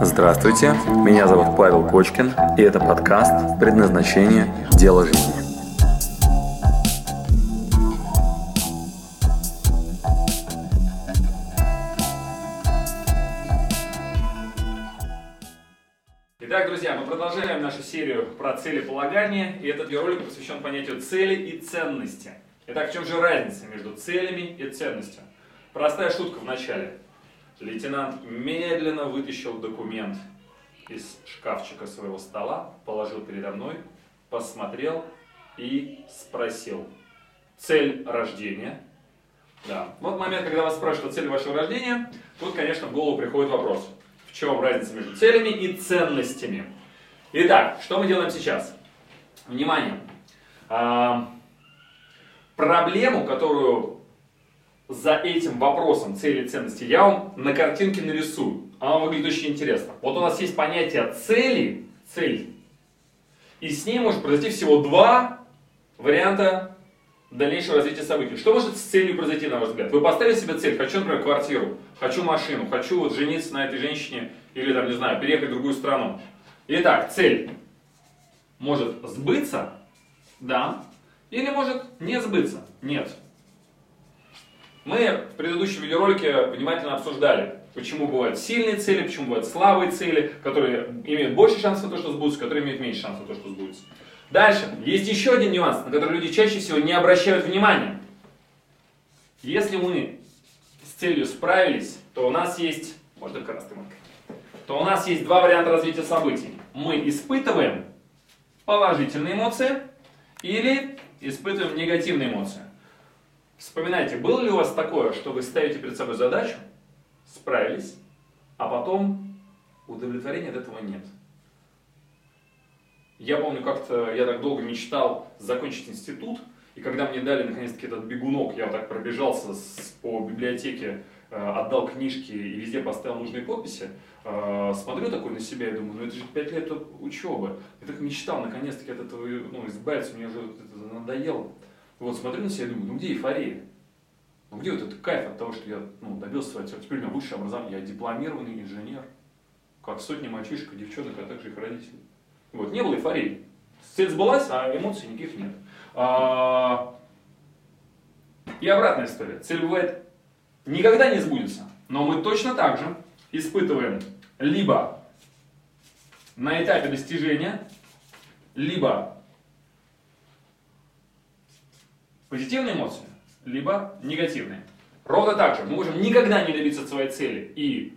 Здравствуйте, меня зовут Павел Кочкин, и это подкаст «Предназначение. Дело жизни». Итак, друзья, мы продолжаем нашу серию про целеполагание, и этот ролик посвящен понятию цели и ценности. Итак, в чем же разница между целями и ценностью? Простая шутка в начале. Лейтенант медленно вытащил документ из шкафчика своего стола, положил передо мной, посмотрел и спросил. Цель рождения. Да. Вот момент, когда вас спрашивают о цели вашего рождения, тут, конечно, в голову приходит вопрос. В чем разница между целями и ценностями? Итак, что мы делаем сейчас? Внимание! А, проблему, которую за этим вопросом цели и ценности я вам на картинке нарисую. Она выглядит очень интересно. Вот у нас есть понятие цели, цель, и с ней может произойти всего два варианта дальнейшего развития событий. Что может с целью произойти, на ваш взгляд? Вы поставили себе цель, хочу, например, квартиру, хочу машину, хочу вот жениться на этой женщине или, там, не знаю, переехать в другую страну. Итак, цель может сбыться, да, или может не сбыться, нет. Мы в предыдущем видеоролике внимательно обсуждали, почему бывают сильные цели, почему бывают слабые цели, которые имеют больше шансов на то, что сбудутся, которые имеют меньше шансов на то, что сбудутся. Дальше, есть еще один нюанс, на который люди чаще всего не обращают внимания. Если мы с целью справились, то у нас есть, можно красной маркой, то у нас есть два варианта развития событий. Мы испытываем положительные эмоции или испытываем негативные эмоции. Вспоминайте, было ли у вас такое, что вы ставите перед собой задачу, справились, а потом удовлетворения от этого нет? Я помню, как-то я так долго мечтал закончить институт, и когда мне дали наконец-таки этот бегунок, я вот так пробежался с, по библиотеке, э, отдал книжки и везде поставил нужные подписи, э, смотрю такой на себя и думаю, ну это же пять лет учебы. Я так мечтал наконец-таки от этого ну, избавиться, мне уже это надоело. Вот смотрю на себя и думаю, ну где эйфория? Ну где вот этот кайф от того, что я ну, добился своего? Теперь у меня высшее образование, я дипломированный инженер, как сотни мальчишек и девчонок, а также их родителей. Вот, не было эйфории. Цель сбылась, а эмоций никаких нет. А... И обратная история. Цель бывает никогда не сбудется, но мы точно так же испытываем либо на этапе достижения, либо позитивные эмоции, либо негативные. Ровно так же мы можем никогда не добиться своей цели и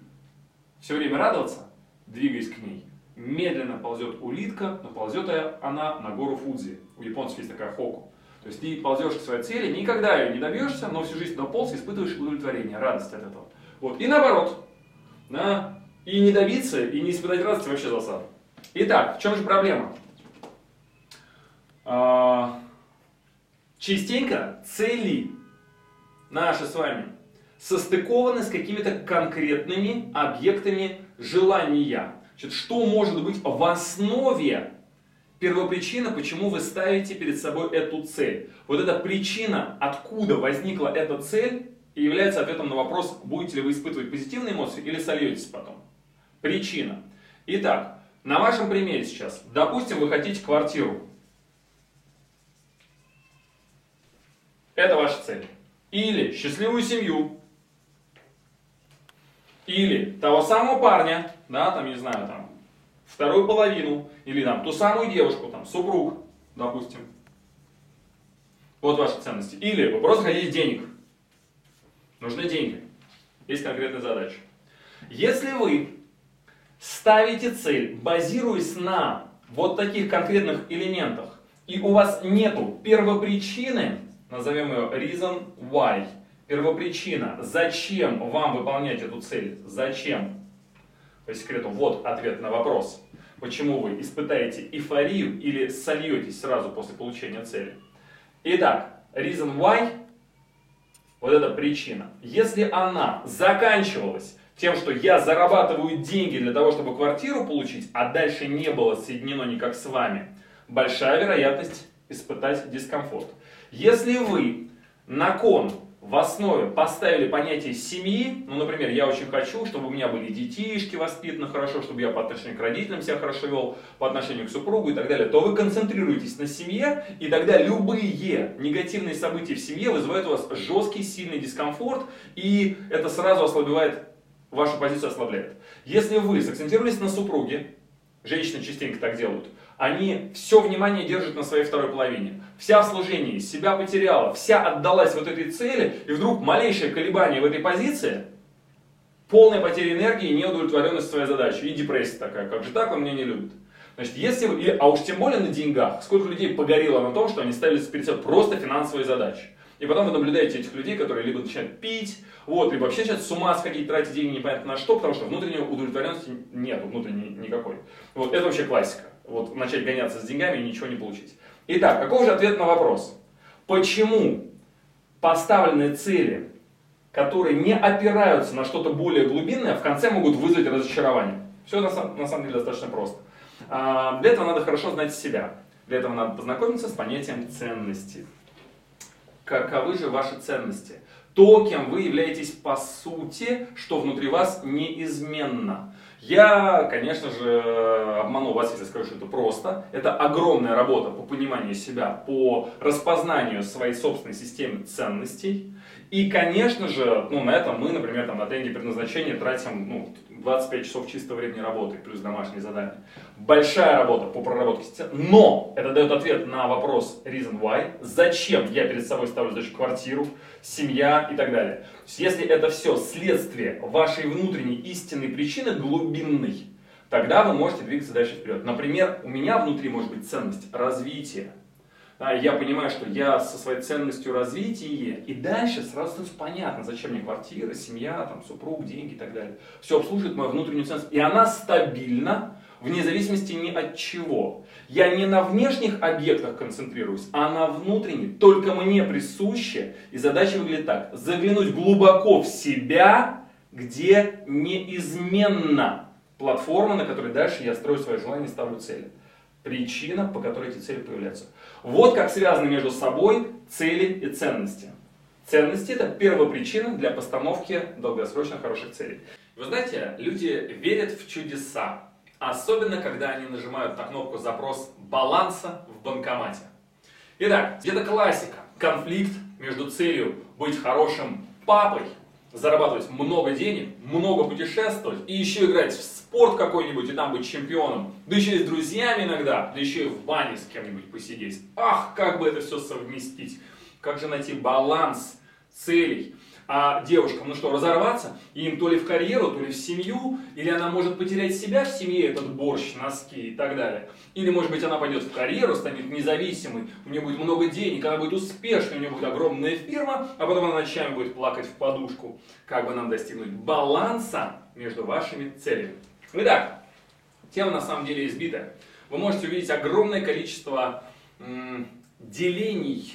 все время радоваться, двигаясь к ней. Медленно ползет улитка, но ползет она на гору Фудзи. У японцев есть такая хоку. То есть ты ползешь к своей цели, никогда ее не добьешься, но всю жизнь дополз и испытываешь удовлетворение, радость от этого. Вот. И наоборот. Да? И не добиться, и не испытать радости вообще засада. Итак, в чем же проблема? Частенько цели наши с вами состыкованы с какими-то конкретными объектами желания. Значит, что может быть в основе первопричина, почему вы ставите перед собой эту цель? Вот эта причина, откуда возникла эта цель, является ответом на вопрос, будете ли вы испытывать позитивные эмоции или сольетесь потом. Причина. Итак, на вашем примере сейчас, допустим, вы хотите квартиру. Это ваша цель. Или счастливую семью. Или того самого парня, да, там, не знаю, там, вторую половину. Или там ту самую девушку, там, супруг, допустим. Вот ваши ценности. Или вы просто хотите денег. Нужны деньги. Есть конкретная задача. Если вы ставите цель, базируясь на вот таких конкретных элементах, и у вас нету первопричины, назовем ее reason why. Первопричина, зачем вам выполнять эту цель, зачем? По секрету, вот ответ на вопрос. Почему вы испытаете эйфорию или сольетесь сразу после получения цели? Итак, reason why, вот эта причина. Если она заканчивалась тем, что я зарабатываю деньги для того, чтобы квартиру получить, а дальше не было соединено никак с вами, большая вероятность испытать дискомфорт. Если вы на кон в основе поставили понятие семьи, ну, например, я очень хочу, чтобы у меня были детишки воспитаны хорошо, чтобы я по отношению к родителям себя хорошо вел, по отношению к супругу и так далее, то вы концентрируетесь на семье, и тогда любые негативные события в семье вызывают у вас жесткий, сильный дискомфорт, и это сразу ослабевает, вашу позицию ослабляет. Если вы сакцентировались на супруге, женщины частенько так делают, они все внимание держат на своей второй половине. Вся в служении, себя потеряла, вся отдалась вот этой цели, и вдруг малейшее колебание в этой позиции, полная потеря энергии, неудовлетворенность своей задачей и депрессия такая, как же так, он меня не любит. Значит, если вы, а уж тем более на деньгах, сколько людей погорело на том, что они ставили перед собой просто финансовые задачи. И потом вы наблюдаете этих людей, которые либо начинают пить, вот, либо вообще сейчас с ума сходить, тратить деньги непонятно на что, потому что внутренней удовлетворенности нет, внутренней никакой. Вот, это вообще классика вот, начать гоняться с деньгами и ничего не получить. Итак, каков же ответ на вопрос? Почему поставленные цели, которые не опираются на что-то более глубинное, в конце могут вызвать разочарование? Все на, на самом деле достаточно просто. А, для этого надо хорошо знать себя. Для этого надо познакомиться с понятием ценности. Каковы же ваши ценности? То, кем вы являетесь по сути, что внутри вас неизменно. Я, конечно же, обману вас, если скажу, что это просто. Это огромная работа по пониманию себя, по распознанию своей собственной системы ценностей. И, конечно же, ну, на этом мы, например, там, на тренинге предназначения тратим ну, 25 часов чистого времени работы, плюс домашние задания. Большая работа по проработке системы. Но это дает ответ на вопрос reason why. Зачем я перед собой ставлю задачу квартиру, семья и так далее. То есть, если это все следствие вашей внутренней истинной причины, глубинной, тогда вы можете двигаться дальше вперед. Например, у меня внутри может быть ценность развития я понимаю, что я со своей ценностью развития, и дальше сразу становится понятно, зачем мне квартира, семья, там, супруг, деньги и так далее. Все обслуживает мою внутреннюю ценность. И она стабильна, вне зависимости ни от чего. Я не на внешних объектах концентрируюсь, а на внутренних, только мне присуще. И задача выглядит так. Заглянуть глубоко в себя, где неизменно платформа, на которой дальше я строю свои желания, ставлю цели причина, по которой эти цели появляются. Вот как связаны между собой цели и ценности. Ценности – это первая причина для постановки долгосрочных хороших целей. Вы знаете, люди верят в чудеса, особенно когда они нажимают на кнопку «Запрос баланса» в банкомате. Итак, где-то классика. Конфликт между целью быть хорошим папой зарабатывать много денег, много путешествовать и еще играть в спорт какой-нибудь и там быть чемпионом, да еще и с друзьями иногда, да еще и в бане с кем-нибудь посидеть. Ах, как бы это все совместить, как же найти баланс целей а девушкам, ну что, разорваться, и им то ли в карьеру, то ли в семью, или она может потерять себя в семье, этот борщ, носки и так далее. Или, может быть, она пойдет в карьеру, станет независимой, у нее будет много денег, она будет успешной, у нее будет огромная фирма, а потом она ночами будет плакать в подушку. Как бы нам достигнуть баланса между вашими целями? Итак, тема на самом деле избитая. Вы можете увидеть огромное количество делений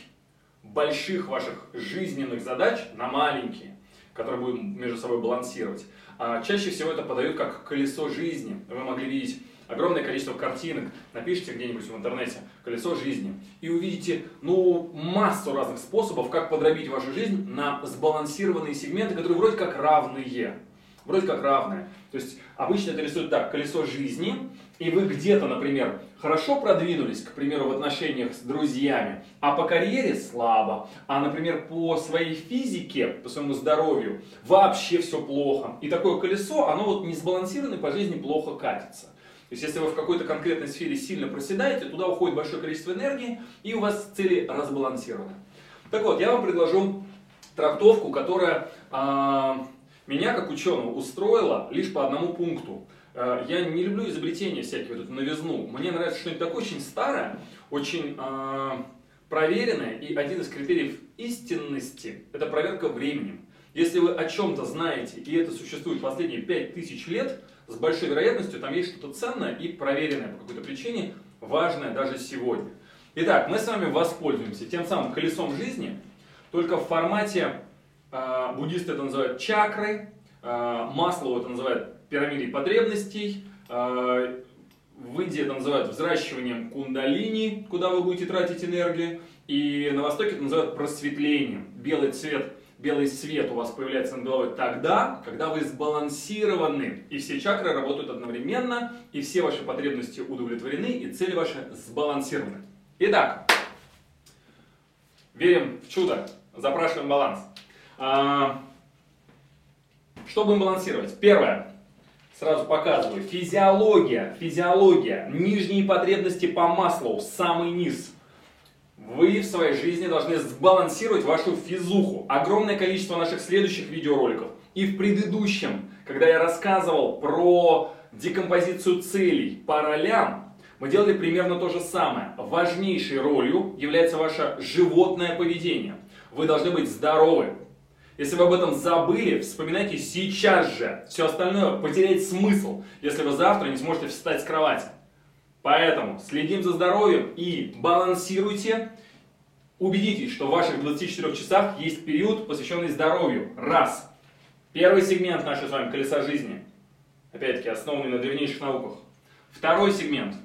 больших ваших жизненных задач на маленькие, которые будем между собой балансировать. А чаще всего это подают как колесо жизни. Вы могли видеть огромное количество картинок, напишите где-нибудь в интернете «колесо жизни» и увидите ну, массу разных способов, как подробить вашу жизнь на сбалансированные сегменты, которые вроде как равные вроде как равное. То есть обычно это рисуют так, колесо жизни, и вы где-то, например, хорошо продвинулись, к примеру, в отношениях с друзьями, а по карьере слабо, а, например, по своей физике, по своему здоровью вообще все плохо. И такое колесо, оно вот не сбалансировано по жизни плохо катится. То есть, если вы в какой-то конкретной сфере сильно проседаете, туда уходит большое количество энергии, и у вас цели разбалансированы. Так вот, я вам предложу трактовку, которая э, меня, как ученого, устроило лишь по одному пункту. Э, я не люблю изобретения всякие, вот эту новизну. Мне нравится что-нибудь такое очень старое, очень э, проверенное. И один из критериев истинности – это проверка временем. Если вы о чем-то знаете, и это существует последние 5000 лет, с большой вероятностью там есть что-то ценное и проверенное по какой-то причине, важное даже сегодня. Итак, мы с вами воспользуемся тем самым колесом жизни, только в формате буддисты это называют чакрой, а, Маслоу это называют пирамидой потребностей, а, в Индии это называют взращиванием кундалини, куда вы будете тратить энергию, и на Востоке это называют просветлением. Белый цвет белый свет у вас появляется над головой тогда, когда вы сбалансированы, и все чакры работают одновременно, и все ваши потребности удовлетворены, и цели ваши сбалансированы. Итак, верим в чудо, запрашиваем баланс. А, что будем балансировать? Первое. Сразу показываю. Физиология. Физиология. Нижние потребности по маслу. Самый низ. Вы в своей жизни должны сбалансировать вашу физуху. Огромное количество наших следующих видеороликов. И в предыдущем, когда я рассказывал про декомпозицию целей по ролям, мы делали примерно то же самое. Важнейшей ролью является ваше животное поведение. Вы должны быть здоровы, если вы об этом забыли, вспоминайте сейчас же. Все остальное потеряет смысл, если вы завтра не сможете встать с кровати. Поэтому следим за здоровьем и балансируйте. Убедитесь, что в ваших 24 часах есть период, посвященный здоровью. Раз. Первый сегмент нашей с вами колеса жизни. Опять-таки, основанный на древнейших науках. Второй сегмент.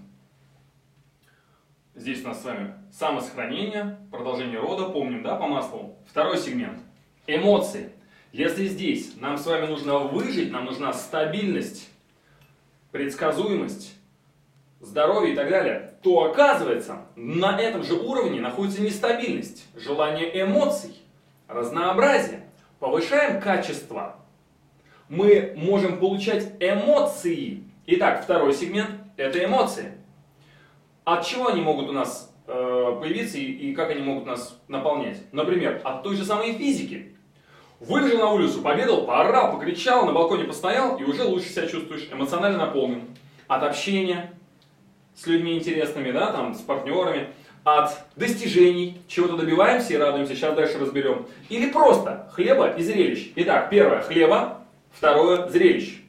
Здесь у нас с вами самосохранение, продолжение рода, помним, да, по маслу. Второй сегмент – Эмоции. Если здесь нам с вами нужно выжить, нам нужна стабильность, предсказуемость, здоровье и так далее, то оказывается, на этом же уровне находится нестабильность, желание эмоций, разнообразие. Повышаем качество. Мы можем получать эмоции. Итак, второй сегмент – это эмоции. От чего они могут у нас появиться и, и как они могут нас наполнять? Например, от той же самой физики. Выбежал на улицу, победал, поорал, покричал, на балконе постоял и уже лучше себя чувствуешь, эмоционально наполнен. От общения с людьми интересными, да, там, с партнерами, от достижений, чего-то добиваемся и радуемся, сейчас дальше разберем. Или просто хлеба и зрелищ. Итак, первое хлеба, второе зрелищ.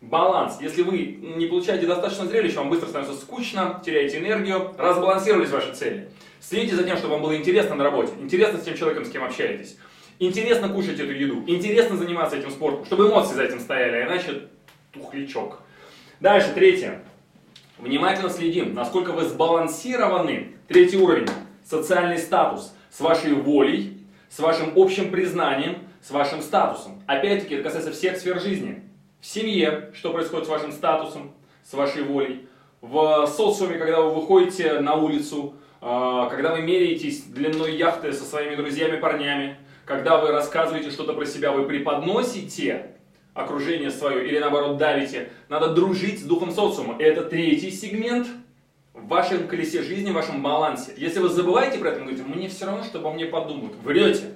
Баланс. Если вы не получаете достаточно зрелищ, вам быстро становится скучно, теряете энергию, разбалансировались ваши цели. Следите за тем, чтобы вам было интересно на работе, интересно с тем человеком, с кем общаетесь. Интересно кушать эту еду, интересно заниматься этим спортом, чтобы эмоции за этим стояли, а иначе тухлячок. Дальше, третье. Внимательно следим, насколько вы сбалансированы. Третий уровень. Социальный статус. С вашей волей, с вашим общим признанием, с вашим статусом. Опять-таки, это касается всех сфер жизни. В семье, что происходит с вашим статусом, с вашей волей. В социуме, когда вы выходите на улицу, а, когда вы меряетесь длиной яхты со своими друзьями-парнями, когда вы рассказываете что-то про себя, вы преподносите окружение свое или наоборот давите, надо дружить с духом социума. И это третий сегмент в вашем колесе жизни, в вашем балансе. Если вы забываете про это, говорите, мне все равно, что обо мне подумают. Врете.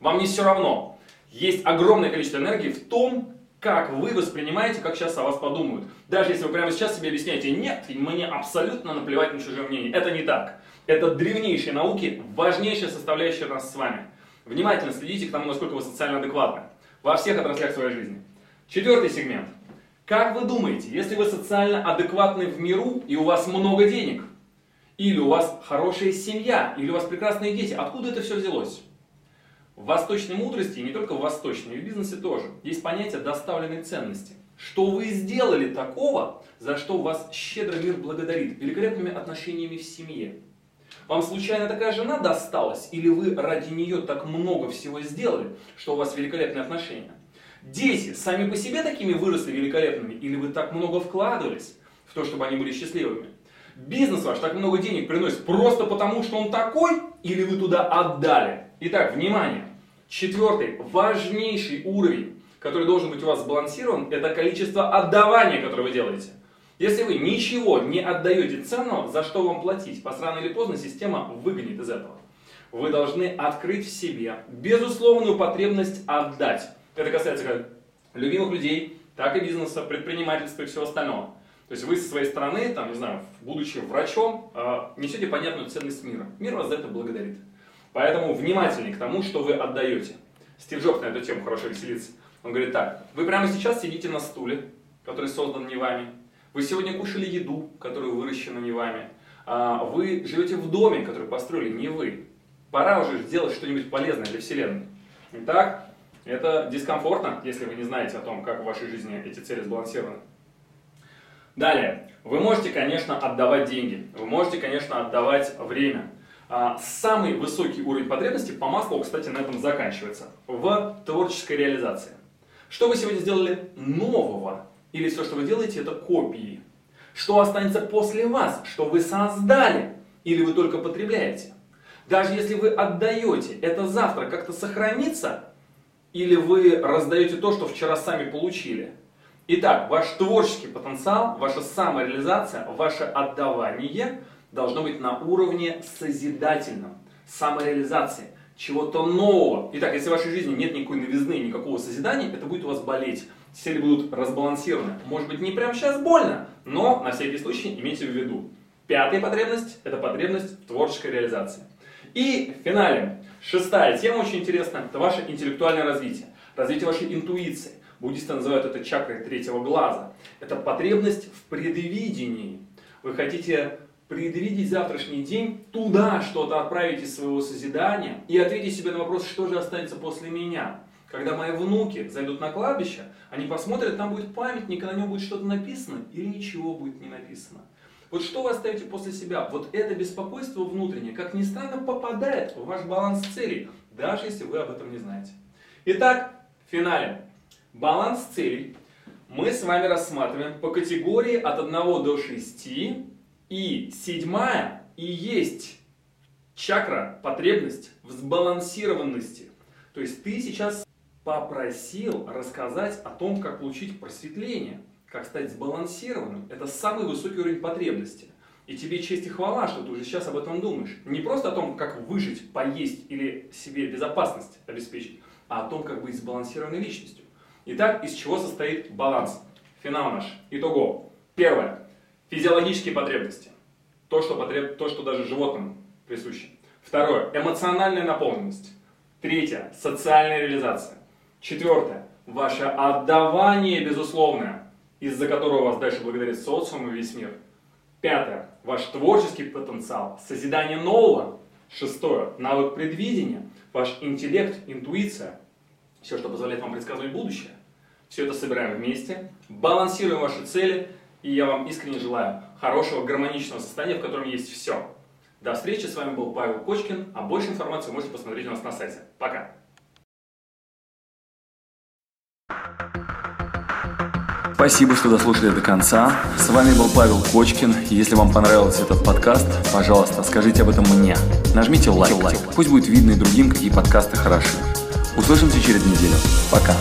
Вам не все равно. Есть огромное количество энергии в том, как вы воспринимаете, как сейчас о вас подумают. Даже если вы прямо сейчас себе объясняете, нет, мне абсолютно наплевать на чужое мнение. Это не так. Это древнейшие науки, важнейшая составляющая нас с вами. Внимательно следите к тому, насколько вы социально адекватны во всех отраслях своей жизни. Четвертый сегмент. Как вы думаете, если вы социально адекватны в миру и у вас много денег, или у вас хорошая семья, или у вас прекрасные дети, откуда это все взялось? В восточной мудрости, и не только в восточной, и в бизнесе тоже, есть понятие доставленной ценности. Что вы сделали такого, за что вас щедро мир благодарит, великолепными отношениями в семье, вам случайно такая жена досталась, или вы ради нее так много всего сделали, что у вас великолепные отношения? Дети сами по себе такими выросли великолепными, или вы так много вкладывались в то, чтобы они были счастливыми? Бизнес ваш так много денег приносит просто потому, что он такой, или вы туда отдали? Итак, внимание! Четвертый, важнейший уровень, который должен быть у вас сбалансирован, это количество отдавания, которое вы делаете. Если вы ничего не отдаете ценного, за что вам платить, по рано или поздно система выгонит из этого. Вы должны открыть в себе безусловную потребность отдать. Это касается как любимых людей, так и бизнеса, предпринимательства и всего остального. То есть вы со своей стороны, там, не знаю, будучи врачом, а, несете понятную ценность мира. Мир вас за это благодарит. Поэтому внимательнее к тому, что вы отдаете. Стив Джобс на эту тему хорошо веселится. Он говорит так, вы прямо сейчас сидите на стуле, который создан не вами, вы сегодня кушали еду, которая выращена не вами. А, вы живете в доме, который построили не вы. Пора уже сделать что-нибудь полезное для Вселенной. Итак, это дискомфортно, если вы не знаете о том, как в вашей жизни эти цели сбалансированы. Далее, вы можете, конечно, отдавать деньги, вы можете, конечно, отдавать время. А, самый высокий уровень потребности по Маслоу, кстати, на этом заканчивается. В творческой реализации. Что вы сегодня сделали нового? Или все, что вы делаете, это копии? Что останется после вас? Что вы создали? Или вы только потребляете? Даже если вы отдаете, это завтра как-то сохранится? Или вы раздаете то, что вчера сами получили? Итак, ваш творческий потенциал, ваша самореализация, ваше отдавание должно быть на уровне созидательном, самореализации, чего-то нового. Итак, если в вашей жизни нет никакой новизны, никакого созидания, это будет у вас болеть. Цели будут разбалансированы. Может быть, не прямо сейчас больно, но на всякий случай имейте в виду. Пятая потребность – это потребность в творческой реализации. И в финале, шестая тема очень интересная – это ваше интеллектуальное развитие, развитие вашей интуиции. Буддисты называют это чакрой третьего глаза. Это потребность в предвидении. Вы хотите предвидеть завтрашний день, туда что-то отправить из своего созидания и ответить себе на вопрос, что же останется после меня. Когда мои внуки зайдут на кладбище, они посмотрят, там будет памятник, и на нем будет что-то написано, или ничего будет не написано. Вот что вы оставите после себя? Вот это беспокойство внутреннее, как ни странно, попадает в ваш баланс целей, даже если вы об этом не знаете. Итак, в финале. Баланс целей мы с вами рассматриваем по категории от 1 до 6 и седьмая и есть чакра, потребность в сбалансированности. То есть ты сейчас попросил рассказать о том, как получить просветление, как стать сбалансированным. Это самый высокий уровень потребности. И тебе честь и хвала, что ты уже сейчас об этом думаешь. Не просто о том, как выжить, поесть или себе безопасность обеспечить, а о том, как быть сбалансированной личностью. Итак, из чего состоит баланс? Финал наш. Итого. Первое. Физиологические потребности. То, что, потреб... то, что даже животным присуще. Второе. Эмоциональная наполненность. Третье. Социальная реализация. Четвертое. Ваше отдавание безусловное, из-за которого вас дальше благодарит социум и весь мир. Пятое. Ваш творческий потенциал, созидание нового. Шестое. Навык предвидения, ваш интеллект, интуиция. Все, что позволяет вам предсказывать будущее. Все это собираем вместе, балансируем ваши цели – и я вам искренне желаю хорошего, гармоничного состояния, в котором есть все. До встречи, с вами был Павел Кочкин, а больше информации можете посмотреть у нас на сайте. Пока! Спасибо, что дослушали до конца. С вами был Павел Кочкин. Если вам понравился этот подкаст, пожалуйста, скажите об этом мне. Нажмите лайк. лайк. Пусть будет видно и другим, какие подкасты хороши. Услышимся через неделю. Пока.